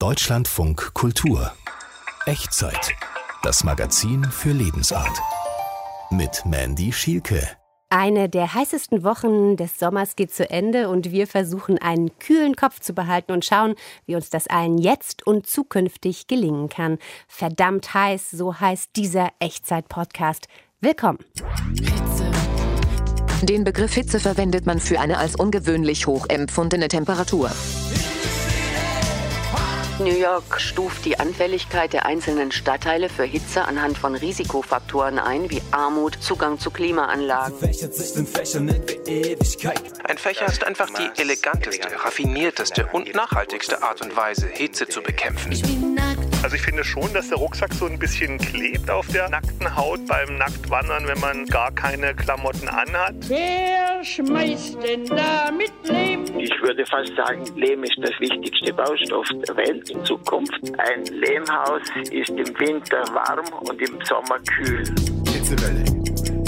Deutschlandfunk Kultur. Echtzeit. Das Magazin für Lebensart. Mit Mandy Schielke. Eine der heißesten Wochen des Sommers geht zu Ende und wir versuchen einen kühlen Kopf zu behalten und schauen, wie uns das allen jetzt und zukünftig gelingen kann. Verdammt heiß, so heißt dieser Echtzeit-Podcast. Willkommen. Hitze. Den Begriff Hitze verwendet man für eine als ungewöhnlich hoch empfundene Temperatur. New York stuft die Anfälligkeit der einzelnen Stadtteile für Hitze anhand von Risikofaktoren ein, wie Armut, Zugang zu Klimaanlagen. Ein Fächer ist einfach die eleganteste, raffinierteste und nachhaltigste Art und Weise, Hitze zu bekämpfen. Also ich finde schon, dass der Rucksack so ein bisschen klebt auf der nackten Haut beim Nacktwandern, wenn man gar keine Klamotten anhat. Wer schmeißt denn da mit Lehm? Ich würde fast sagen, Lehm ist das wichtigste Baustoff der Welt in Zukunft. Ein Lehmhaus ist im Winter warm und im Sommer kühl. Hitzewelle,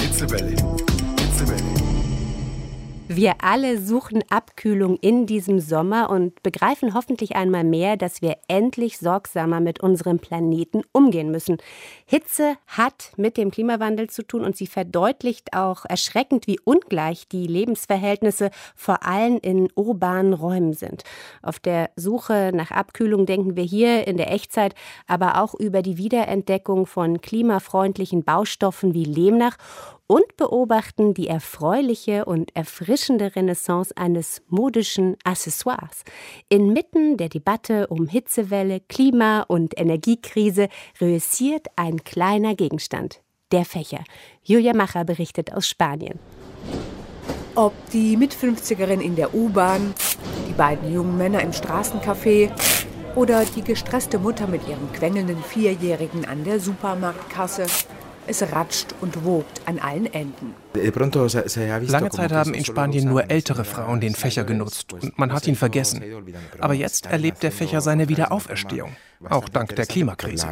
Hitzewelle. Wir alle suchen Abkühlung in diesem Sommer und begreifen hoffentlich einmal mehr, dass wir endlich sorgsamer mit unserem Planeten umgehen müssen. Hitze hat mit dem Klimawandel zu tun und sie verdeutlicht auch erschreckend, wie ungleich die Lebensverhältnisse vor allem in urbanen Räumen sind. Auf der Suche nach Abkühlung denken wir hier in der Echtzeit aber auch über die Wiederentdeckung von klimafreundlichen Baustoffen wie Lehm nach und beobachten die erfreuliche und erfrischende Renaissance eines modischen Accessoires. Inmitten der Debatte um Hitzewelle, Klima- und Energiekrise reüssiert ein kleiner Gegenstand, der Fächer. Julia Macher berichtet aus Spanien. Ob die Mit-50erin in der U-Bahn, die beiden jungen Männer im Straßencafé oder die gestresste Mutter mit ihrem quengelnden Vierjährigen an der Supermarktkasse. Es ratscht und wogt an allen Enden. Lange Zeit haben in Spanien nur ältere Frauen den Fächer genutzt und man hat ihn vergessen. Aber jetzt erlebt der Fächer seine Wiederauferstehung, auch dank der Klimakrise.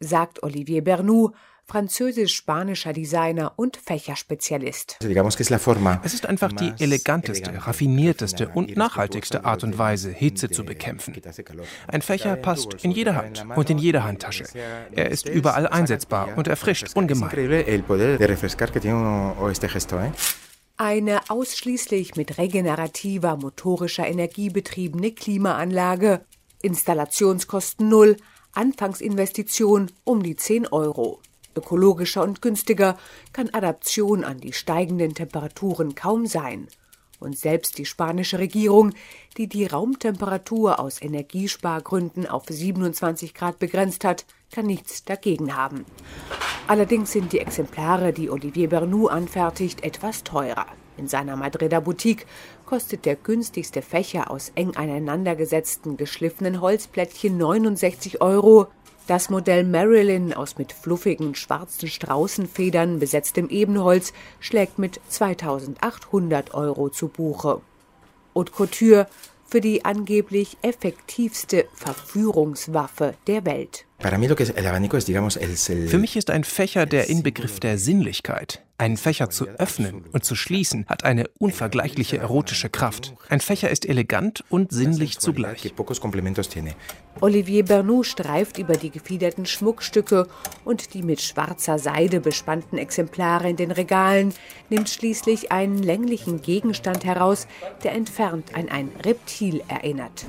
Sagt Olivier Bernou, französisch-spanischer Designer und Fächerspezialist. Es ist einfach die eleganteste, raffinierteste und nachhaltigste Art und Weise, Hitze zu bekämpfen. Ein Fächer passt in jede Hand und in jede Handtasche. Er ist überall einsetzbar und erfrischt ungemein. Eine ausschließlich mit regenerativer motorischer Energie betriebene Klimaanlage. Installationskosten null, Anfangsinvestition um die 10 Euro. Ökologischer und günstiger kann Adaption an die steigenden Temperaturen kaum sein. Und selbst die spanische Regierung, die die Raumtemperatur aus Energiespargründen auf 27 Grad begrenzt hat, kann nichts dagegen haben. Allerdings sind die Exemplare, die Olivier Bernou anfertigt, etwas teurer. In seiner Madrider Boutique kostet der günstigste Fächer aus eng aneinandergesetzten geschliffenen Holzplättchen 69 Euro, das Modell Marilyn aus mit fluffigen schwarzen Straußenfedern besetztem Ebenholz schlägt mit 2800 Euro zu Buche. Haute Couture für die angeblich effektivste Verführungswaffe der Welt. Für mich ist ein Fächer der Inbegriff der Sinnlichkeit. Einen Fächer zu öffnen und zu schließen hat eine unvergleichliche erotische Kraft. Ein Fächer ist elegant und sinnlich zugleich. Olivier Bernou streift über die gefiederten Schmuckstücke und die mit schwarzer Seide bespannten Exemplare in den Regalen, nimmt schließlich einen länglichen Gegenstand heraus, der entfernt an ein Reptil erinnert.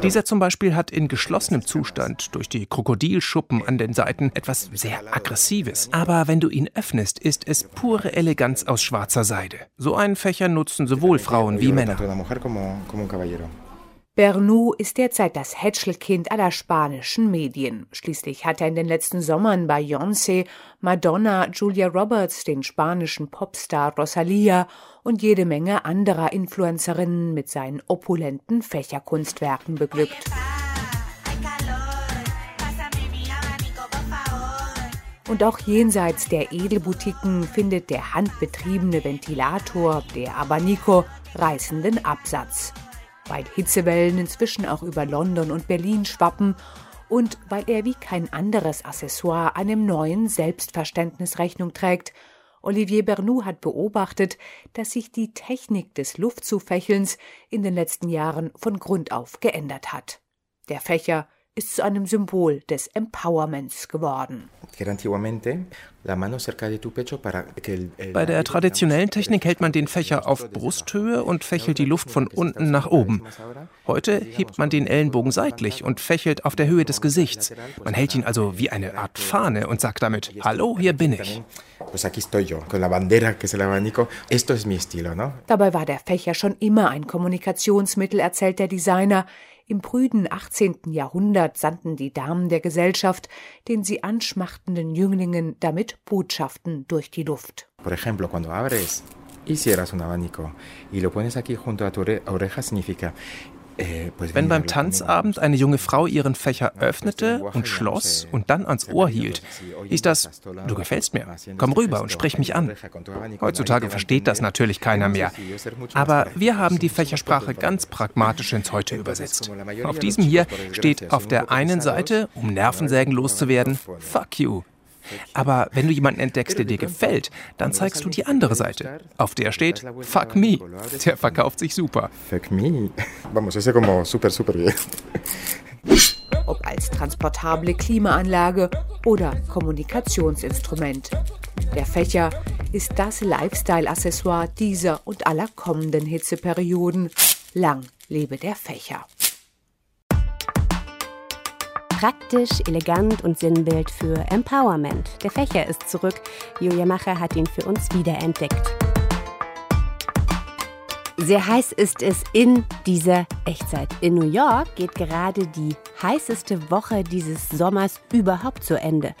Dieser zum Beispiel hat in geschlossenem Zustand durch die Krokodilschuppen an den Seiten etwas sehr Aggressives. Aber wenn du ihn öffnest, ist es pure Eleganz aus schwarzer Seide. So einen Fächer nutzen sowohl Frauen wie Männer. Bernou ist derzeit das Hätschelkind aller spanischen Medien. Schließlich hat er in den letzten Sommern bei Beyoncé, Madonna, Julia Roberts, den spanischen Popstar Rosalia und jede Menge anderer Influencerinnen mit seinen opulenten Fächerkunstwerken beglückt. Und auch jenseits der Edelboutiquen findet der handbetriebene Ventilator, der Abanico, reißenden Absatz weil Hitzewellen inzwischen auch über London und Berlin schwappen und weil er wie kein anderes Accessoire einem neuen Selbstverständnis Rechnung trägt Olivier Bernoux hat beobachtet, dass sich die Technik des Luftzufächelns in den letzten Jahren von Grund auf geändert hat. Der Fächer ist zu einem Symbol des Empowerments geworden. Bei der traditionellen Technik hält man den Fächer auf Brusthöhe und fächelt die Luft von unten nach oben. Heute hebt man den Ellenbogen seitlich und fächelt auf der Höhe des Gesichts. Man hält ihn also wie eine Art Fahne und sagt damit, hallo, hier bin ich. Dabei war der Fächer schon immer ein Kommunikationsmittel, erzählt der Designer. Im prüden 18. Jahrhundert sandten die Damen der Gesellschaft den sie anschmachtenden Jünglingen damit Botschaften durch die Luft. Por ejemplo, cuando abres y cierras un abanico y lo pones aquí junto a tu oreja significa Wenn beim Tanzabend eine junge Frau ihren Fächer öffnete und schloss und dann ans Ohr hielt, hieß das, du gefällst mir, komm rüber und sprich mich an. Heutzutage versteht das natürlich keiner mehr. Aber wir haben die Fächersprache ganz pragmatisch ins Heute übersetzt. Auf diesem hier steht auf der einen Seite, um Nervensägen loszuwerden, fuck you. Aber wenn du jemanden entdeckst, der dir gefällt, dann zeigst du die andere Seite. Auf der steht Fuck me. Der verkauft sich super. Fuck me. Vamos, es como super, super bien. Ob als transportable Klimaanlage oder Kommunikationsinstrument. Der Fächer ist das Lifestyle-Accessoire dieser und aller kommenden Hitzeperioden. Lang lebe der Fächer. Praktisch, elegant und Sinnbild für Empowerment. Der Fächer ist zurück. Julia Macher hat ihn für uns wiederentdeckt. Sehr heiß ist es in dieser Echtzeit. In New York geht gerade die heißeste Woche dieses Sommers überhaupt zu Ende.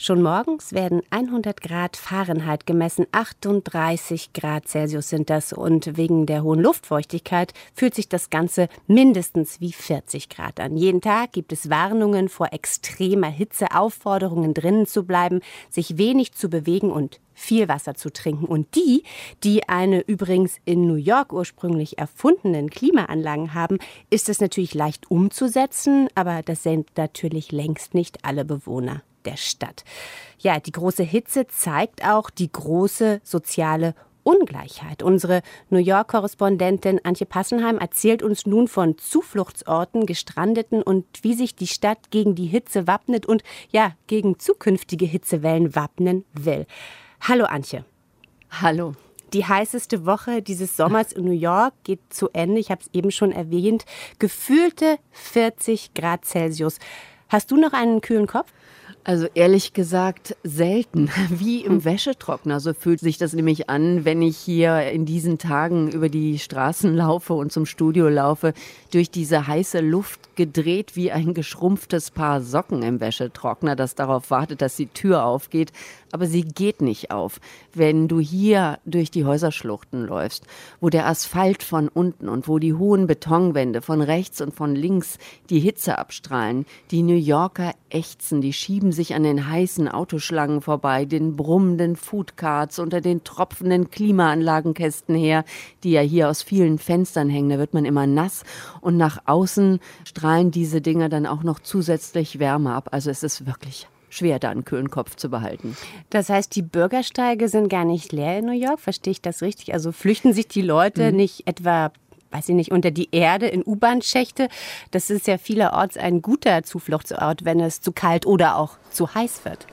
Schon morgens werden 100 Grad Fahrenheit gemessen, 38 Grad Celsius sind das und wegen der hohen Luftfeuchtigkeit fühlt sich das Ganze mindestens wie 40 Grad an. Jeden Tag gibt es Warnungen vor extremer Hitze, Aufforderungen drinnen zu bleiben, sich wenig zu bewegen und viel Wasser zu trinken. Und die, die eine übrigens in New York ursprünglich erfundenen Klimaanlagen haben, ist es natürlich leicht umzusetzen, aber das sind natürlich längst nicht alle Bewohner der Stadt. Ja, die große Hitze zeigt auch die große soziale Ungleichheit. Unsere New York-Korrespondentin Antje Passenheim erzählt uns nun von Zufluchtsorten, Gestrandeten und wie sich die Stadt gegen die Hitze wappnet und ja, gegen zukünftige Hitzewellen wappnen will. Hallo Antje. Hallo. Die heißeste Woche dieses Sommers in New York geht zu Ende. Ich habe es eben schon erwähnt. Gefühlte 40 Grad Celsius. Hast du noch einen kühlen Kopf? Also ehrlich gesagt selten, wie im Wäschetrockner. So fühlt sich das nämlich an, wenn ich hier in diesen Tagen über die Straßen laufe und zum Studio laufe, durch diese heiße Luft gedreht wie ein geschrumpftes Paar Socken im Wäschetrockner, das darauf wartet, dass die Tür aufgeht aber sie geht nicht auf. Wenn du hier durch die Häuserschluchten läufst, wo der Asphalt von unten und wo die hohen Betonwände von rechts und von links die Hitze abstrahlen, die New Yorker ächzen, die schieben sich an den heißen Autoschlangen vorbei, den brummenden Foodcards unter den tropfenden Klimaanlagenkästen her, die ja hier aus vielen Fenstern hängen, da wird man immer nass und nach außen strahlen diese Dinger dann auch noch zusätzlich Wärme ab. Also es ist wirklich schwer, da einen kühlen Kopf zu behalten. Das heißt, die Bürgersteige sind gar nicht leer in New York, verstehe ich das richtig? Also flüchten sich die Leute mhm. nicht etwa weiß ich nicht, unter die Erde in U-Bahn-Schächte. Das ist ja vielerorts ein guter Zufluchtsort, wenn es zu kalt oder auch zu heiß wird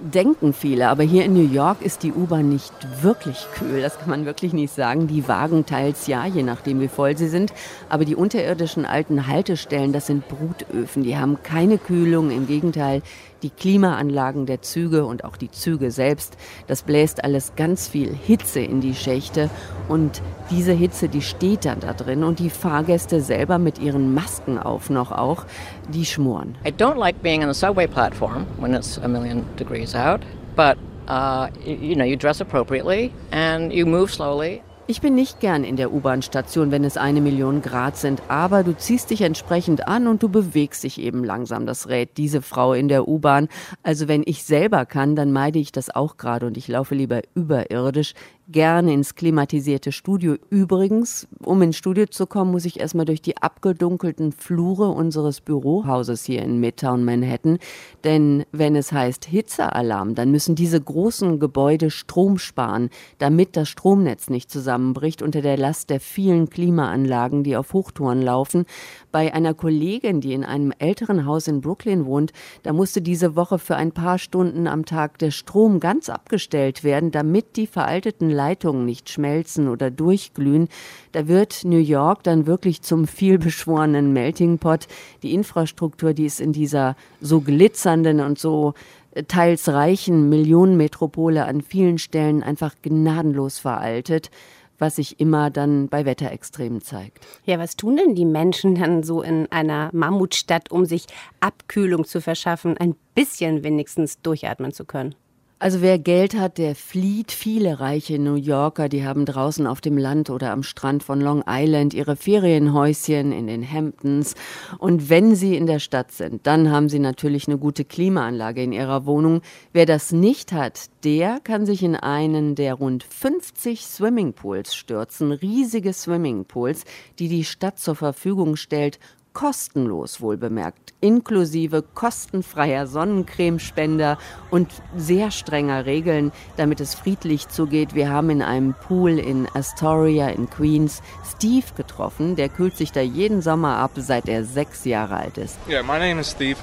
denken viele, aber hier in New York ist die U-Bahn nicht wirklich kühl. Das kann man wirklich nicht sagen. Die Wagen teils ja, je nachdem wie voll sie sind. Aber die unterirdischen alten Haltestellen, das sind Brutöfen. Die haben keine Kühlung. Im Gegenteil, die Klimaanlagen der Züge und auch die Züge selbst, das bläst alles ganz viel Hitze in die Schächte. Und diese Hitze, die steht dann da drin. Und die Fahrgäste selber mit ihren Masken auf noch auch, die schmoren. I don't like being on the subway platform when it's a million degrees out, but uh, you know, you dress appropriately and you move slowly ich bin nicht gern in der U-Bahn-Station, wenn es eine Million Grad sind, aber du ziehst dich entsprechend an und du bewegst dich eben langsam. Das rät diese Frau in der U-Bahn. Also wenn ich selber kann, dann meide ich das auch gerade und ich laufe lieber überirdisch gerne ins klimatisierte Studio. Übrigens, um ins Studio zu kommen, muss ich erstmal durch die abgedunkelten Flure unseres Bürohauses hier in Midtown Manhattan. Denn wenn es heißt Hitzealarm, dann müssen diese großen Gebäude Strom sparen, damit das Stromnetz nicht zusammenbricht unter der Last der vielen Klimaanlagen, die auf Hochtouren laufen. Bei einer Kollegin, die in einem älteren Haus in Brooklyn wohnt, da musste diese Woche für ein paar Stunden am Tag der Strom ganz abgestellt werden, damit die veralteten Leitungen nicht schmelzen oder durchglühen. Da wird New York dann wirklich zum vielbeschworenen Melting Pot. Die Infrastruktur, die ist in dieser so glitzernden und so äh, teils reichen Millionenmetropole an vielen Stellen einfach gnadenlos veraltet was sich immer dann bei Wetterextremen zeigt. Ja, was tun denn die Menschen dann so in einer Mammutstadt, um sich Abkühlung zu verschaffen, ein bisschen wenigstens durchatmen zu können? Also wer Geld hat, der flieht. Viele reiche New Yorker, die haben draußen auf dem Land oder am Strand von Long Island ihre Ferienhäuschen in den Hamptons. Und wenn sie in der Stadt sind, dann haben sie natürlich eine gute Klimaanlage in ihrer Wohnung. Wer das nicht hat, der kann sich in einen der rund 50 Swimmingpools stürzen. Riesige Swimmingpools, die die Stadt zur Verfügung stellt kostenlos wohlbemerkt, inklusive kostenfreier Sonnencremespender und sehr strenger Regeln, damit es friedlich zugeht. Wir haben in einem Pool in Astoria in Queens Steve getroffen, der kühlt sich da jeden Sommer ab, seit er sechs Jahre alt ist. Yeah, my name is Steve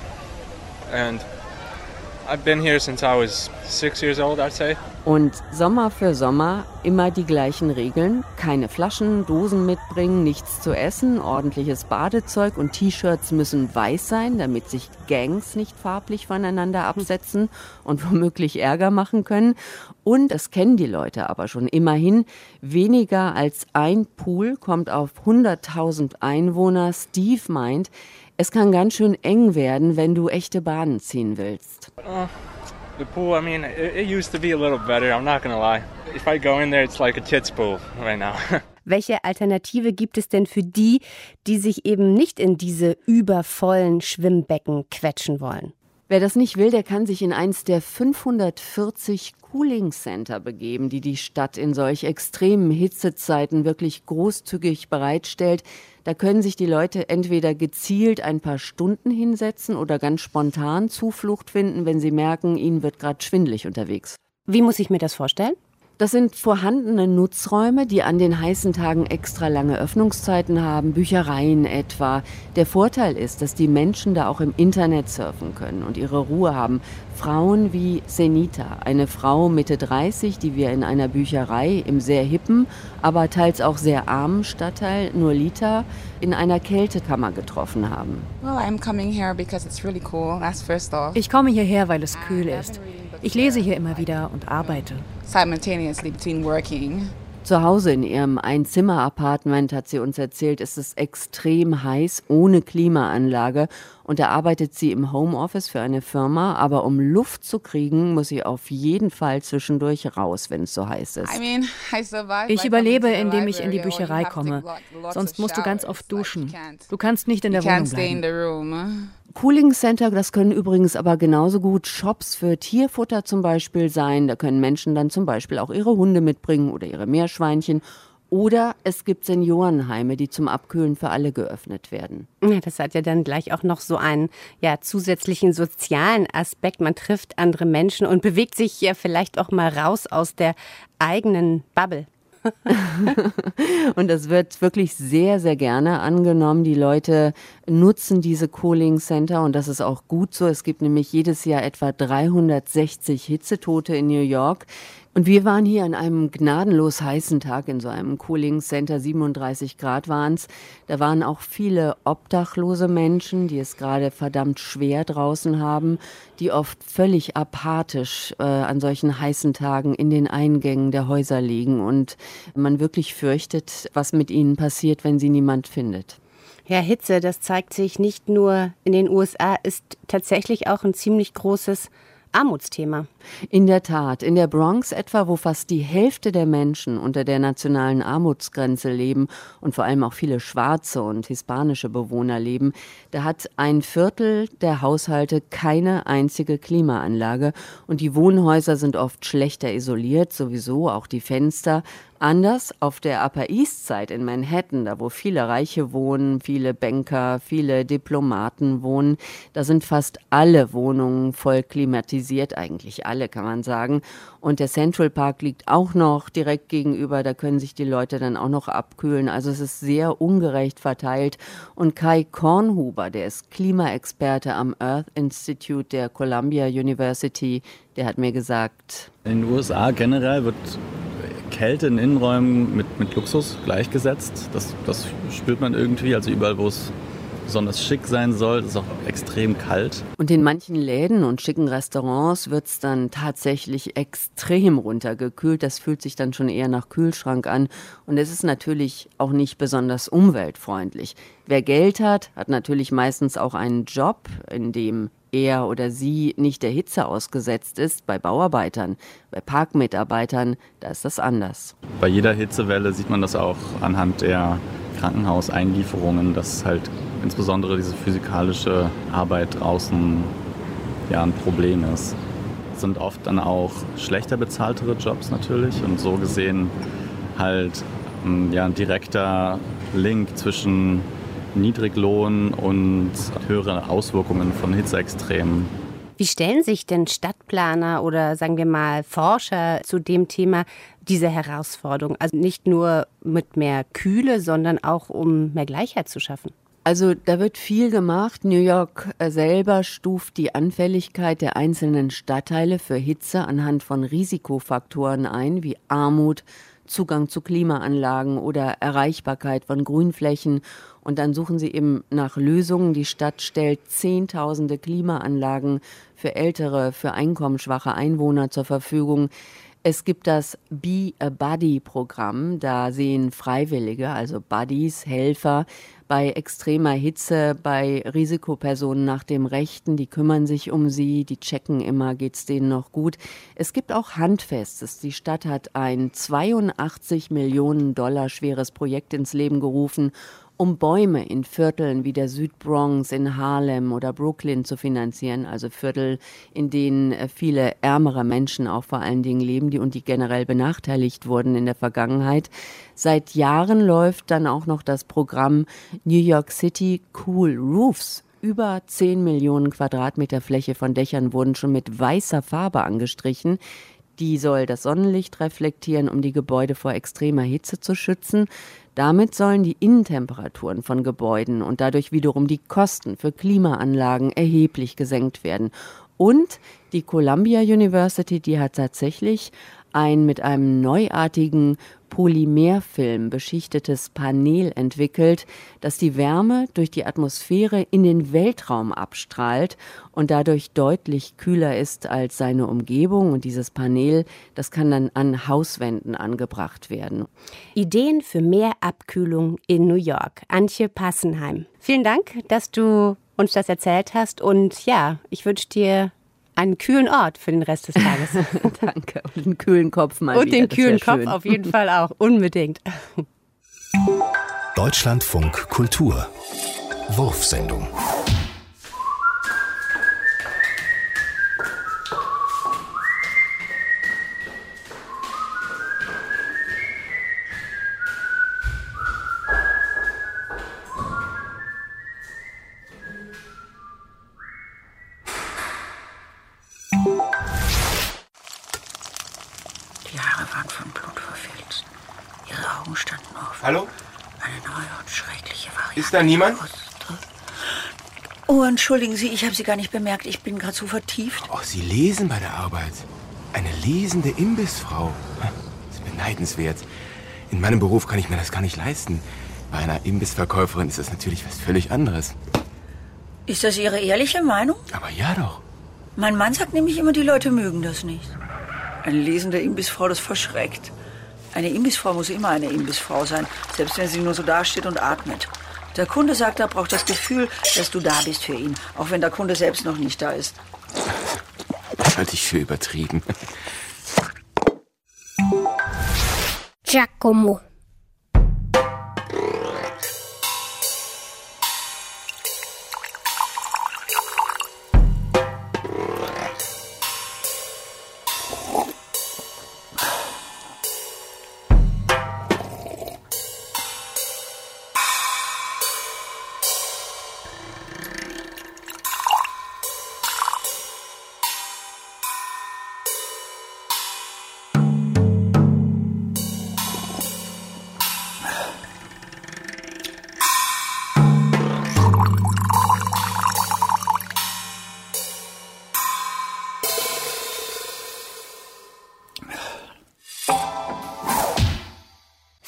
and old, I'd say. Und Sommer für Sommer immer die gleichen Regeln. Keine Flaschen, Dosen mitbringen, nichts zu essen, ordentliches Badezeug und T-Shirts müssen weiß sein, damit sich Gangs nicht farblich voneinander absetzen und womöglich Ärger machen können. Und, das kennen die Leute aber schon immerhin, weniger als ein Pool kommt auf 100.000 Einwohner. Steve meint, es kann ganz schön eng werden, wenn du echte Bahnen ziehen willst. Uh, the pool, I mean, it, it used to be a little better, I'm not gonna lie. If I go in there, it's like a kids pool right now. Welche Alternative gibt es denn für die, die sich eben nicht in diese übervollen Schwimmbecken quetschen wollen? Wer das nicht will, der kann sich in eins der 540 Cooling Center begeben, die die Stadt in solch extremen Hitzezeiten wirklich großzügig bereitstellt. Da können sich die Leute entweder gezielt ein paar Stunden hinsetzen oder ganz spontan Zuflucht finden, wenn sie merken, ihnen wird gerade schwindlig unterwegs. Wie muss ich mir das vorstellen? Das sind vorhandene Nutzräume, die an den heißen Tagen extra lange Öffnungszeiten haben, Büchereien etwa. Der Vorteil ist, dass die Menschen da auch im Internet surfen können und ihre Ruhe haben. Frauen wie Senita, eine Frau Mitte 30, die wir in einer Bücherei im sehr hippen, aber teils auch sehr armen Stadtteil Nurlita in einer Kältekammer getroffen haben. Ich komme hierher, weil es kühl ist. Ich lese hier immer wieder und arbeite. Simultaneously between working. Zu Hause in ihrem Einzimmer-Apartment, hat sie uns erzählt, ist es extrem heiß, ohne Klimaanlage. Und da arbeitet sie im Homeoffice für eine Firma. Aber um Luft zu kriegen, muss sie auf jeden Fall zwischendurch raus, wenn es so heiß ist. Ich überlebe, indem ich in die Bücherei komme. Sonst musst du ganz oft duschen. Du kannst nicht in der Wohnung bleiben. Cooling Center, das können übrigens aber genauso gut Shops für Tierfutter zum Beispiel sein. Da können Menschen dann zum Beispiel auch ihre Hunde mitbringen oder ihre Meerschweinchen. Oder es gibt Seniorenheime, die zum Abkühlen für alle geöffnet werden. Ja, das hat ja dann gleich auch noch so einen ja, zusätzlichen sozialen Aspekt. Man trifft andere Menschen und bewegt sich ja vielleicht auch mal raus aus der eigenen Bubble. und das wird wirklich sehr, sehr gerne angenommen. Die Leute nutzen diese Cooling Center und das ist auch gut so. Es gibt nämlich jedes Jahr etwa 360 Hitzetote in New York. Und wir waren hier an einem gnadenlos heißen Tag in so einem Cooling Center, 37 Grad waren es. Da waren auch viele obdachlose Menschen, die es gerade verdammt schwer draußen haben, die oft völlig apathisch äh, an solchen heißen Tagen in den Eingängen der Häuser liegen und man wirklich fürchtet, was mit ihnen passiert, wenn sie niemand findet. Ja, Hitze, das zeigt sich nicht nur in den USA, ist tatsächlich auch ein ziemlich großes Armutsthema. In der Tat, in der Bronx etwa, wo fast die Hälfte der Menschen unter der nationalen Armutsgrenze leben und vor allem auch viele schwarze und hispanische Bewohner leben, da hat ein Viertel der Haushalte keine einzige Klimaanlage und die Wohnhäuser sind oft schlechter isoliert, sowieso auch die Fenster. Anders auf der Upper East Side in Manhattan, da wo viele Reiche wohnen, viele Banker, viele Diplomaten wohnen, da sind fast alle Wohnungen voll klimatisiert, eigentlich alle kann man sagen. Und der Central Park liegt auch noch direkt gegenüber, da können sich die Leute dann auch noch abkühlen. Also es ist sehr ungerecht verteilt. Und Kai Kornhuber, der ist Klimaexperte am Earth Institute der Columbia University, der hat mir gesagt, in den USA generell wird Kälte in Innenräumen mit, mit Luxus gleichgesetzt. Das, das spürt man irgendwie. Also überall, wo es besonders schick sein soll, ist auch extrem kalt. Und in manchen Läden und schicken Restaurants wird es dann tatsächlich extrem runtergekühlt. Das fühlt sich dann schon eher nach Kühlschrank an. Und es ist natürlich auch nicht besonders umweltfreundlich. Wer Geld hat, hat natürlich meistens auch einen Job, in dem er oder sie nicht der Hitze ausgesetzt ist, bei Bauarbeitern, bei Parkmitarbeitern, da ist das anders. Bei jeder Hitzewelle sieht man das auch anhand der Krankenhauseinlieferungen, dass halt insbesondere diese physikalische Arbeit draußen ja ein Problem ist. Es sind oft dann auch schlechter bezahltere Jobs natürlich und so gesehen halt hm, ja, ein direkter Link zwischen Niedriglohn und höhere Auswirkungen von Hitzeextremen. Wie stellen sich denn Stadtplaner oder sagen wir mal Forscher zu dem Thema diese Herausforderung? Also nicht nur mit mehr Kühle, sondern auch um mehr Gleichheit zu schaffen. Also da wird viel gemacht. New York selber stuft die Anfälligkeit der einzelnen Stadtteile für Hitze anhand von Risikofaktoren ein, wie Armut, Zugang zu Klimaanlagen oder Erreichbarkeit von Grünflächen. Und dann suchen sie eben nach Lösungen. Die Stadt stellt Zehntausende Klimaanlagen für ältere, für einkommensschwache Einwohner zur Verfügung. Es gibt das Be a Buddy Programm. Da sehen Freiwillige, also Buddies, Helfer, bei extremer Hitze, bei Risikopersonen nach dem Rechten, die kümmern sich um sie, die checken immer, geht's denen noch gut. Es gibt auch Handfestes. Die Stadt hat ein 82 Millionen Dollar schweres Projekt ins Leben gerufen um Bäume in Vierteln wie der Südbronx, in Harlem oder Brooklyn zu finanzieren, also Viertel, in denen äh, viele ärmere Menschen auch vor allen Dingen leben, die und die generell benachteiligt wurden in der Vergangenheit. Seit Jahren läuft dann auch noch das Programm New York City Cool Roofs. Über 10 Millionen Quadratmeter Fläche von Dächern wurden schon mit weißer Farbe angestrichen. Die soll das Sonnenlicht reflektieren, um die Gebäude vor extremer Hitze zu schützen. Damit sollen die Innentemperaturen von Gebäuden und dadurch wiederum die Kosten für Klimaanlagen erheblich gesenkt werden. Und die Columbia University, die hat tatsächlich ein mit einem neuartigen Polymerfilm beschichtetes Panel entwickelt, das die Wärme durch die Atmosphäre in den Weltraum abstrahlt und dadurch deutlich kühler ist als seine Umgebung. Und dieses Panel, das kann dann an Hauswänden angebracht werden. Ideen für mehr Abkühlung in New York. Antje Passenheim. Vielen Dank, dass du uns das erzählt hast. Und ja, ich wünsche dir einen kühlen Ort für den Rest des Tages. Danke. Und einen kühlen Kopf mal Und wieder. den kühlen Kopf schön. auf jeden Fall auch. Unbedingt. Deutschlandfunk Kultur. Wurfsendung. Da niemand? Oh, entschuldigen Sie, ich habe Sie gar nicht bemerkt. Ich bin gerade so vertieft. Oh, Sie lesen bei der Arbeit. Eine lesende Imbissfrau. Das ist beneidenswert. In meinem Beruf kann ich mir das gar nicht leisten. Bei einer Imbissverkäuferin ist das natürlich was völlig anderes. Ist das Ihre ehrliche Meinung? Aber ja doch. Mein Mann sagt nämlich immer, die Leute mögen das nicht. Eine lesende Imbissfrau, das verschreckt. Eine Imbissfrau muss immer eine Imbissfrau sein, selbst wenn sie nur so dasteht und atmet. Der Kunde sagt, er braucht das Gefühl, dass du da bist für ihn, auch wenn der Kunde selbst noch nicht da ist. das halte ich für übertrieben. Giacomo.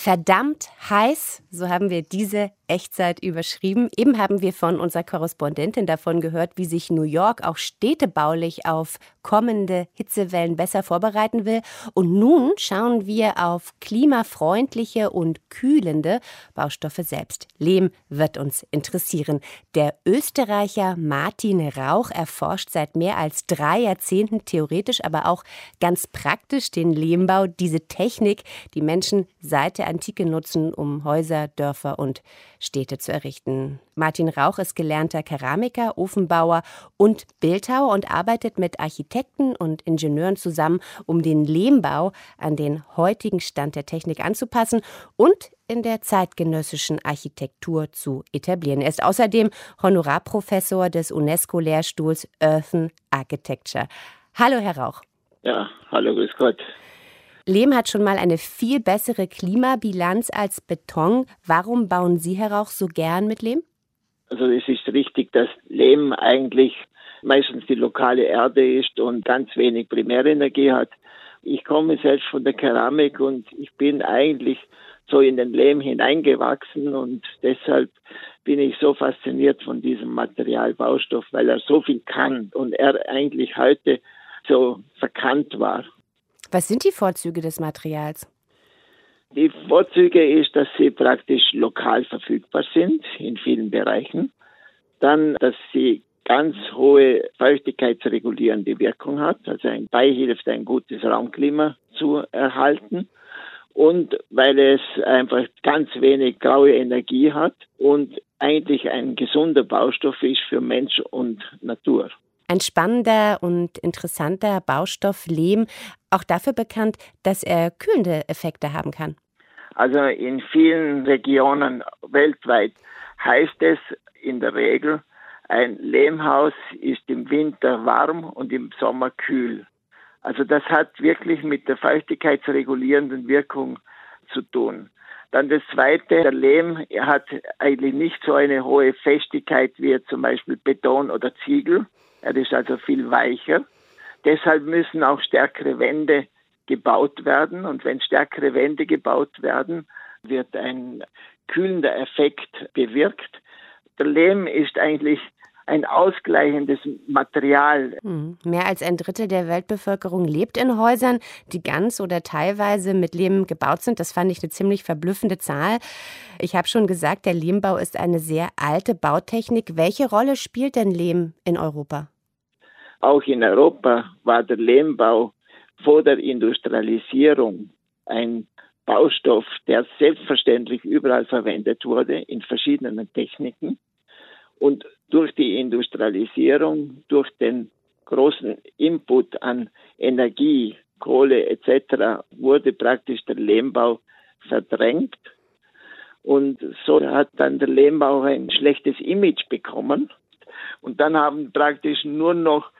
Verdammt heiß, so haben wir diese Echtzeit überschrieben. Eben haben wir von unserer Korrespondentin davon gehört, wie sich New York auch städtebaulich auf kommende Hitzewellen besser vorbereiten will. Und nun schauen wir auf klimafreundliche und kühlende Baustoffe selbst. Lehm wird uns interessieren. Der Österreicher Martin Rauch erforscht seit mehr als drei Jahrzehnten theoretisch, aber auch ganz praktisch den Lehmbau, diese Technik, die Menschen seit der Antike nutzen, um Häuser, Dörfer und Städte zu errichten. Martin Rauch ist gelernter Keramiker, Ofenbauer und Bildhauer und arbeitet mit Architekten und Ingenieuren zusammen, um den Lehmbau an den heutigen Stand der Technik anzupassen und in der zeitgenössischen Architektur zu etablieren. Er ist außerdem Honorarprofessor des UNESCO-Lehrstuhls Earthen Architecture. Hallo, Herr Rauch. Ja, hallo, grüß Gott. Lehm hat schon mal eine viel bessere Klimabilanz als Beton. Warum bauen Sie, Herr Rauch, so gern mit Lehm? Also es ist richtig, dass Lehm eigentlich meistens die lokale Erde ist und ganz wenig Primärenergie hat. Ich komme selbst von der Keramik und ich bin eigentlich so in den Lehm hineingewachsen und deshalb bin ich so fasziniert von diesem Materialbaustoff, weil er so viel kann und er eigentlich heute so verkannt war. Was sind die Vorzüge des Materials? Die Vorzüge ist, dass sie praktisch lokal verfügbar sind in vielen Bereichen. Dann, dass sie ganz hohe feuchtigkeitsregulierende Wirkung hat, also ein beihilft, ein gutes Raumklima zu erhalten. Und weil es einfach ganz wenig graue Energie hat und eigentlich ein gesunder Baustoff ist für Mensch und Natur. Ein spannender und interessanter Baustoff Lehm, auch dafür bekannt, dass er kühlende Effekte haben kann. Also in vielen Regionen weltweit heißt es in der Regel, ein Lehmhaus ist im Winter warm und im Sommer kühl. Also das hat wirklich mit der feuchtigkeitsregulierenden Wirkung zu tun. Dann das Zweite, der Lehm hat eigentlich nicht so eine hohe Festigkeit wie zum Beispiel Beton oder Ziegel. Er ist also viel weicher. Deshalb müssen auch stärkere Wände gebaut werden. Und wenn stärkere Wände gebaut werden, wird ein kühlender Effekt bewirkt. Der Lehm ist eigentlich ein ausgleichendes Material. Hm. Mehr als ein Drittel der Weltbevölkerung lebt in Häusern, die ganz oder teilweise mit Lehm gebaut sind. Das fand ich eine ziemlich verblüffende Zahl. Ich habe schon gesagt, der Lehmbau ist eine sehr alte Bautechnik. Welche Rolle spielt denn Lehm in Europa? Auch in Europa war der Lehmbau vor der Industrialisierung ein Baustoff, der selbstverständlich überall verwendet wurde in verschiedenen Techniken. Und durch die Industrialisierung, durch den großen Input an Energie, Kohle etc. wurde praktisch der Lehmbau verdrängt. Und so hat dann der Lehmbau ein schlechtes Image bekommen. Und dann haben praktisch nur noch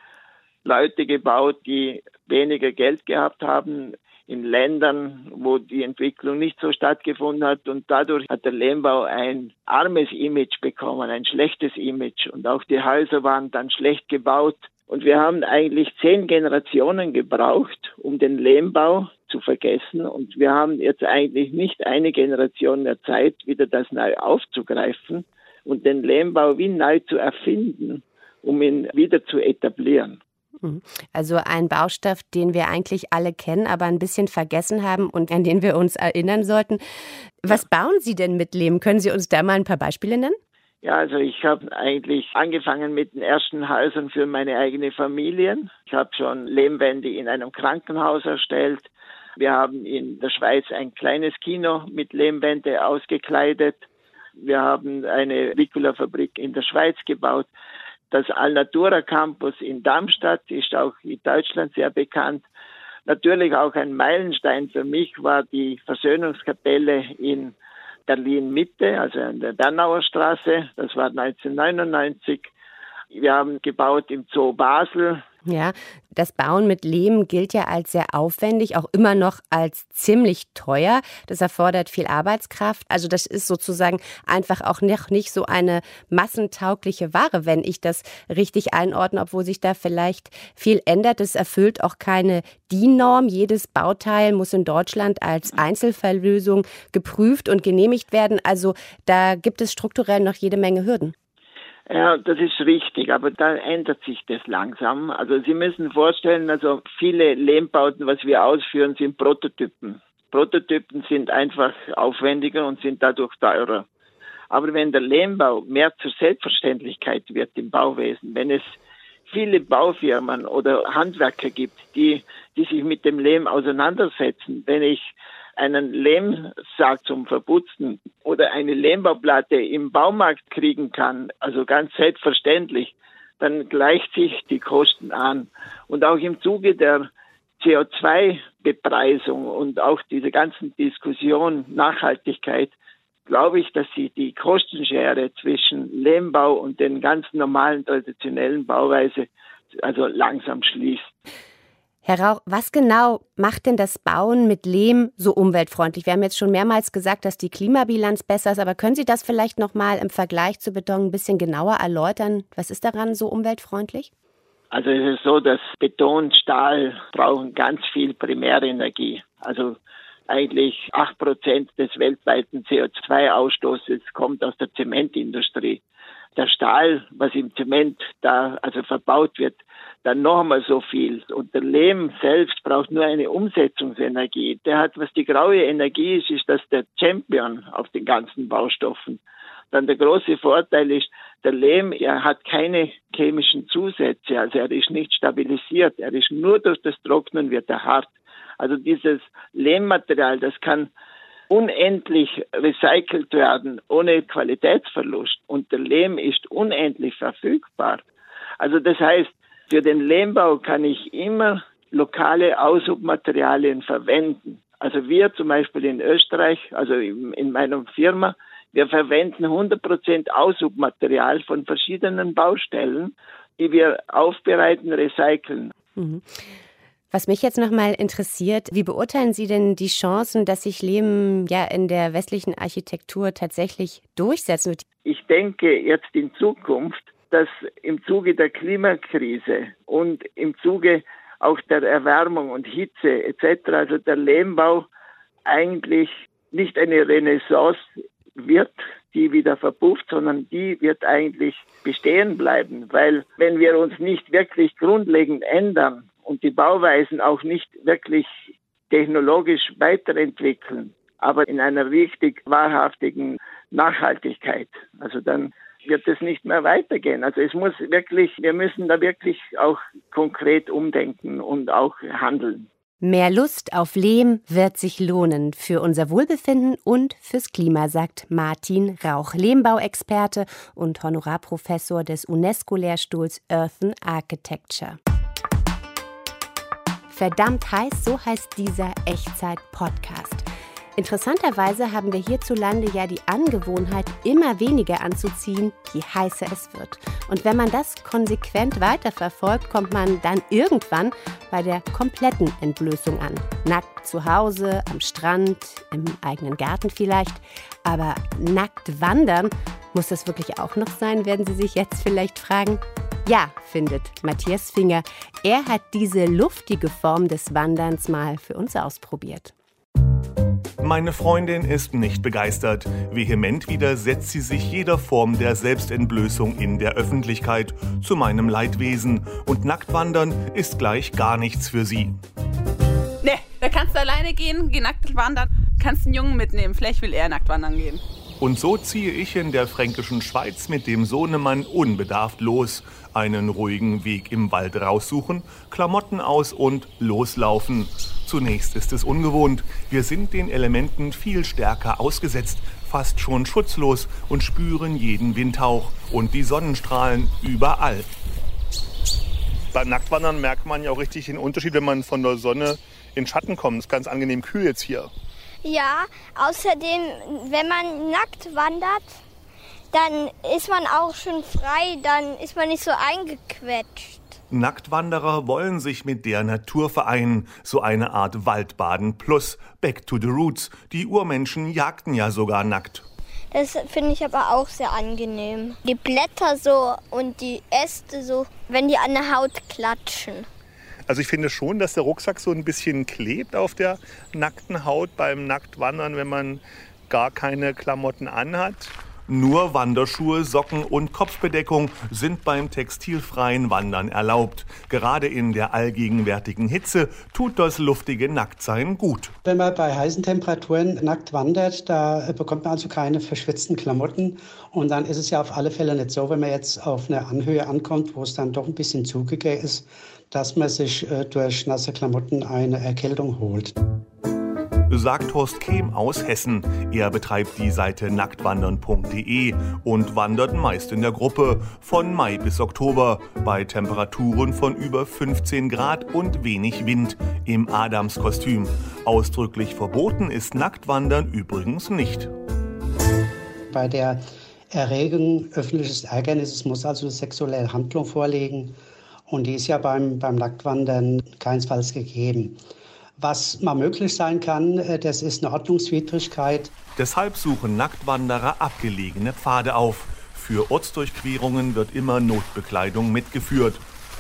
Leute gebaut, die weniger Geld gehabt haben in Ländern, wo die Entwicklung nicht so stattgefunden hat. Und dadurch hat der Lehmbau ein armes Image bekommen, ein schlechtes Image. Und auch die Häuser waren dann schlecht gebaut. Und wir haben eigentlich zehn Generationen gebraucht, um den Lehmbau zu vergessen. Und wir haben jetzt eigentlich nicht eine Generation mehr Zeit, wieder das neu aufzugreifen und den Lehmbau wie neu zu erfinden, um ihn wieder zu etablieren. Mhm. Also ein Baustoff, den wir eigentlich alle kennen, aber ein bisschen vergessen haben und an den wir uns erinnern sollten. Was bauen Sie denn mit Lehm? Können Sie uns da mal ein paar Beispiele nennen? Ja, also ich habe eigentlich angefangen mit den ersten Häusern für meine eigene Familie. Ich habe schon Lehmwände in einem Krankenhaus erstellt. Wir haben in der Schweiz ein kleines Kino mit Lehmwände ausgekleidet. Wir haben eine Vicula-Fabrik in der Schweiz gebaut. Das Alnatura Campus in Darmstadt ist auch in Deutschland sehr bekannt. Natürlich auch ein Meilenstein für mich war die Versöhnungskapelle in Berlin Mitte, also an der Bernauer Straße. Das war 1999. Wir haben gebaut im Zoo Basel. Ja, das Bauen mit Lehm gilt ja als sehr aufwendig, auch immer noch als ziemlich teuer. Das erfordert viel Arbeitskraft. Also das ist sozusagen einfach auch noch nicht so eine massentaugliche Ware, wenn ich das richtig einordne, obwohl sich da vielleicht viel ändert. Es erfüllt auch keine DIN-Norm. Jedes Bauteil muss in Deutschland als Einzelfalllösung geprüft und genehmigt werden. Also da gibt es strukturell noch jede Menge Hürden. Ja, das ist richtig, aber da ändert sich das langsam. Also Sie müssen vorstellen, also viele Lehmbauten, was wir ausführen, sind Prototypen. Prototypen sind einfach aufwendiger und sind dadurch teurer. Aber wenn der Lehmbau mehr zur Selbstverständlichkeit wird im Bauwesen, wenn es viele Baufirmen oder Handwerker gibt, die, die sich mit dem Lehm auseinandersetzen, wenn ich einen Lehmsack zum Verputzen oder eine Lehmbauplatte im Baumarkt kriegen kann, also ganz selbstverständlich, dann gleicht sich die Kosten an. Und auch im Zuge der CO2-Bepreisung und auch diese ganzen Diskussion Nachhaltigkeit, glaube ich, dass sich die Kostenschere zwischen Lehmbau und den ganz normalen traditionellen Bauweise also langsam schließt. Herr Rauch, was genau macht denn das Bauen mit Lehm so umweltfreundlich? Wir haben jetzt schon mehrmals gesagt, dass die Klimabilanz besser ist, aber können Sie das vielleicht noch mal im Vergleich zu Beton ein bisschen genauer erläutern? Was ist daran so umweltfreundlich? Also es ist so, dass Beton, Stahl brauchen ganz viel Primärenergie. Also eigentlich acht Prozent des weltweiten CO2-Ausstoßes kommt aus der Zementindustrie. Der Stahl, was im Zement da also verbaut wird, dann noch einmal so viel. Und der Lehm selbst braucht nur eine Umsetzungsenergie. Der hat, was die graue Energie ist, ist das der Champion auf den ganzen Baustoffen. Dann der große Vorteil ist, der Lehm, er hat keine chemischen Zusätze, also er ist nicht stabilisiert, er ist nur durch das Trocknen wird er hart. Also dieses Lehmmaterial, das kann unendlich recycelt werden ohne Qualitätsverlust und der Lehm ist unendlich verfügbar. Also das heißt, für den Lehmbau kann ich immer lokale Aushubmaterialien verwenden. Also wir zum Beispiel in Österreich, also in meiner Firma, wir verwenden 100% Aushubmaterial von verschiedenen Baustellen, die wir aufbereiten, recyceln. Mhm. Was mich jetzt nochmal interessiert, wie beurteilen Sie denn die Chancen, dass sich Lehm ja in der westlichen Architektur tatsächlich durchsetzen wird? Ich denke jetzt in Zukunft dass im Zuge der Klimakrise und im Zuge auch der Erwärmung und Hitze etc., also der Lehmbau eigentlich nicht eine Renaissance wird, die wieder verpufft, sondern die wird eigentlich bestehen bleiben, weil wenn wir uns nicht wirklich grundlegend ändern und die Bauweisen auch nicht wirklich technologisch weiterentwickeln, aber in einer richtig wahrhaftigen Nachhaltigkeit, also dann wird es nicht mehr weitergehen. Also es muss wirklich, wir müssen da wirklich auch konkret umdenken und auch handeln. Mehr Lust auf Lehm wird sich lohnen für unser Wohlbefinden und fürs Klima, sagt Martin Rauch, Lehmbauexperte und Honorarprofessor des UNESCO-Lehrstuhls Earthen Architecture. Verdammt heiß, so heißt dieser Echtzeit-Podcast. Interessanterweise haben wir hierzulande ja die Angewohnheit, immer weniger anzuziehen, je heißer es wird. Und wenn man das konsequent weiterverfolgt, kommt man dann irgendwann bei der kompletten Entblößung an. Nackt zu Hause, am Strand, im eigenen Garten vielleicht. Aber nackt wandern, muss das wirklich auch noch sein, werden Sie sich jetzt vielleicht fragen. Ja, findet Matthias Finger. Er hat diese luftige Form des Wanderns mal für uns ausprobiert. Meine Freundin ist nicht begeistert. Vehement widersetzt sie sich jeder Form der Selbstentblößung in der Öffentlichkeit zu meinem Leidwesen und Nacktwandern ist gleich gar nichts für sie. Ne, da kannst du alleine gehen, geh nackt wandern, kannst einen Jungen mitnehmen, vielleicht will er nackt wandern gehen. Und so ziehe ich in der fränkischen Schweiz mit dem Sohnemann unbedarft los. Einen ruhigen Weg im Wald raussuchen, Klamotten aus und loslaufen. Zunächst ist es ungewohnt. Wir sind den Elementen viel stärker ausgesetzt, fast schon schutzlos und spüren jeden Windhauch und die Sonnenstrahlen überall. Beim Nacktwandern merkt man ja auch richtig den Unterschied, wenn man von der Sonne in Schatten kommt. Es ist ganz angenehm kühl jetzt hier. Ja, außerdem, wenn man nackt wandert, dann ist man auch schon frei, dann ist man nicht so eingequetscht. Nacktwanderer wollen sich mit der Natur vereinen, so eine Art Waldbaden plus Back to the Roots. Die Urmenschen jagten ja sogar nackt. Das finde ich aber auch sehr angenehm. Die Blätter so und die Äste so, wenn die an der Haut klatschen. Also ich finde schon, dass der Rucksack so ein bisschen klebt auf der nackten Haut beim Nacktwandern, wenn man gar keine Klamotten anhat. Nur Wanderschuhe, Socken und Kopfbedeckung sind beim textilfreien Wandern erlaubt. Gerade in der allgegenwärtigen Hitze tut das luftige Nacktsein gut. Wenn man bei heißen Temperaturen nackt wandert, da bekommt man also keine verschwitzten Klamotten. Und dann ist es ja auf alle Fälle nicht so, wenn man jetzt auf eine Anhöhe ankommt, wo es dann doch ein bisschen zugiger ist, dass man sich äh, durch nasse Klamotten eine Erkältung holt sagt Horst Kehm aus Hessen. Er betreibt die Seite nacktwandern.de und wandert meist in der Gruppe von Mai bis Oktober bei Temperaturen von über 15 Grad und wenig Wind im Adamskostüm. Ausdrücklich verboten ist Nacktwandern übrigens nicht. Bei der Erregung öffentliches Ärgernisses muss also eine sexuelle Handlung vorliegen und die ist ja beim, beim Nacktwandern keinesfalls gegeben. Was mal möglich sein kann, äh, das ist eine Ordnungswidrigkeit. Deshalb suchen Nacktwanderer abgelegene Pfade auf. Für Ortsdurchquerungen wird immer Notbekleidung mitgeführt.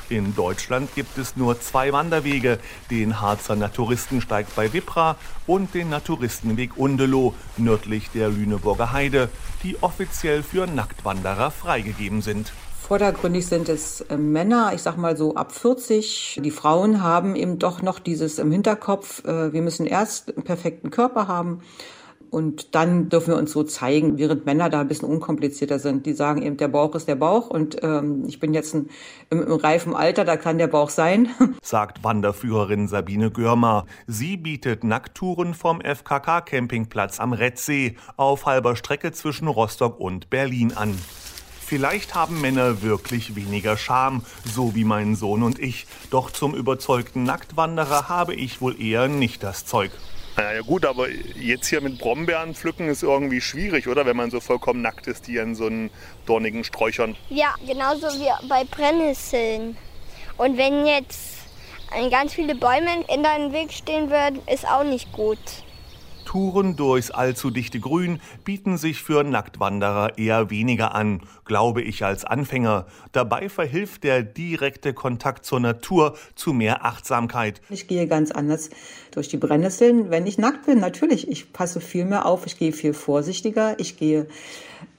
In Deutschland gibt es nur zwei Wanderwege, den Harzer Naturistensteig bei Wippra und den Naturistenweg Undeloh nördlich der Lüneburger Heide, die offiziell für Nacktwanderer freigegeben sind. Vordergründig sind es äh, Männer, ich sag mal so ab 40. Die Frauen haben eben doch noch dieses im Hinterkopf, äh, wir müssen erst einen perfekten Körper haben und dann dürfen wir uns so zeigen, während Männer da ein bisschen unkomplizierter sind. Die sagen eben, der Bauch ist der Bauch und ähm, ich bin jetzt ein, im, im reifen Alter, da kann der Bauch sein. Sagt Wanderführerin Sabine Görmer. Sie bietet Nackttouren vom FKK-Campingplatz am Rettsee auf halber Strecke zwischen Rostock und Berlin an. Vielleicht haben Männer wirklich weniger Scham, so wie mein Sohn und ich. Doch zum überzeugten Nacktwanderer habe ich wohl eher nicht das Zeug. Na ja gut, aber jetzt hier mit Brombeeren pflücken ist irgendwie schwierig, oder? Wenn man so vollkommen nackt ist, die an so einen dornigen Sträuchern. Ja, genauso wie bei Brennnesseln. Und wenn jetzt ganz viele Bäume in deinem Weg stehen würden, ist auch nicht gut. Touren durchs allzu dichte Grün bieten sich für Nacktwanderer eher weniger an, glaube ich als Anfänger. Dabei verhilft der direkte Kontakt zur Natur zu mehr Achtsamkeit. Ich gehe ganz anders durch die Brennnesseln, wenn ich nackt bin. Natürlich, ich passe viel mehr auf, ich gehe viel vorsichtiger, ich gehe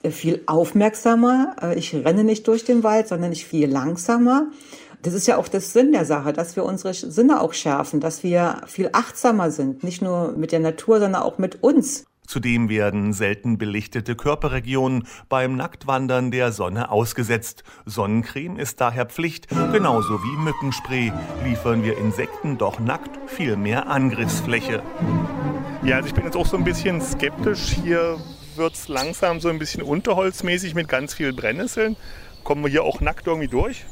äh, viel aufmerksamer. Äh, ich renne nicht durch den Wald, sondern ich gehe langsamer. Das ist ja auch das Sinn der Sache, dass wir unsere Sinne auch schärfen, dass wir viel achtsamer sind, nicht nur mit der Natur, sondern auch mit uns. Zudem werden selten belichtete Körperregionen beim Nacktwandern der Sonne ausgesetzt. Sonnencreme ist daher Pflicht, genauso wie Mückenspray. Liefern wir Insekten doch nackt viel mehr Angriffsfläche. Ja, also ich bin jetzt auch so ein bisschen skeptisch. Hier wird es langsam so ein bisschen unterholzmäßig mit ganz vielen Brennnesseln. Kommen wir hier auch nackt irgendwie durch?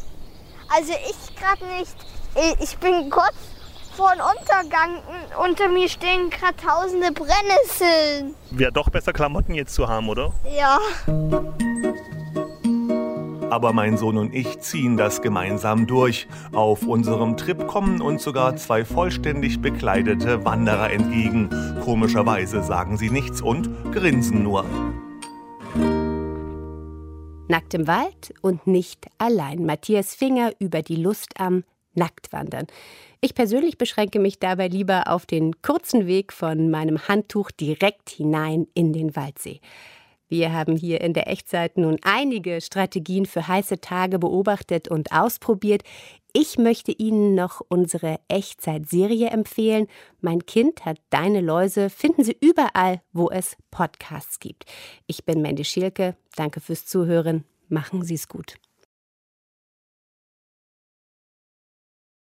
Also ich gerade nicht. Ich bin kurz vor dem Untergang. Unter mir stehen gerade tausende Brennnesseln. Wäre doch besser, Klamotten jetzt zu haben, oder? Ja. Aber mein Sohn und ich ziehen das gemeinsam durch. Auf unserem Trip kommen uns sogar zwei vollständig bekleidete Wanderer entgegen. Komischerweise sagen sie nichts und grinsen nur. Nackt im Wald und nicht allein. Matthias Finger über die Lust am Nacktwandern. Ich persönlich beschränke mich dabei lieber auf den kurzen Weg von meinem Handtuch direkt hinein in den Waldsee. Wir haben hier in der Echtzeit nun einige Strategien für heiße Tage beobachtet und ausprobiert. Ich möchte Ihnen noch unsere Echtzeit-Serie empfehlen. Mein Kind hat deine Läuse. Finden Sie überall, wo es Podcasts gibt. Ich bin Mandy Schielke. Danke fürs Zuhören. Machen Sie es gut.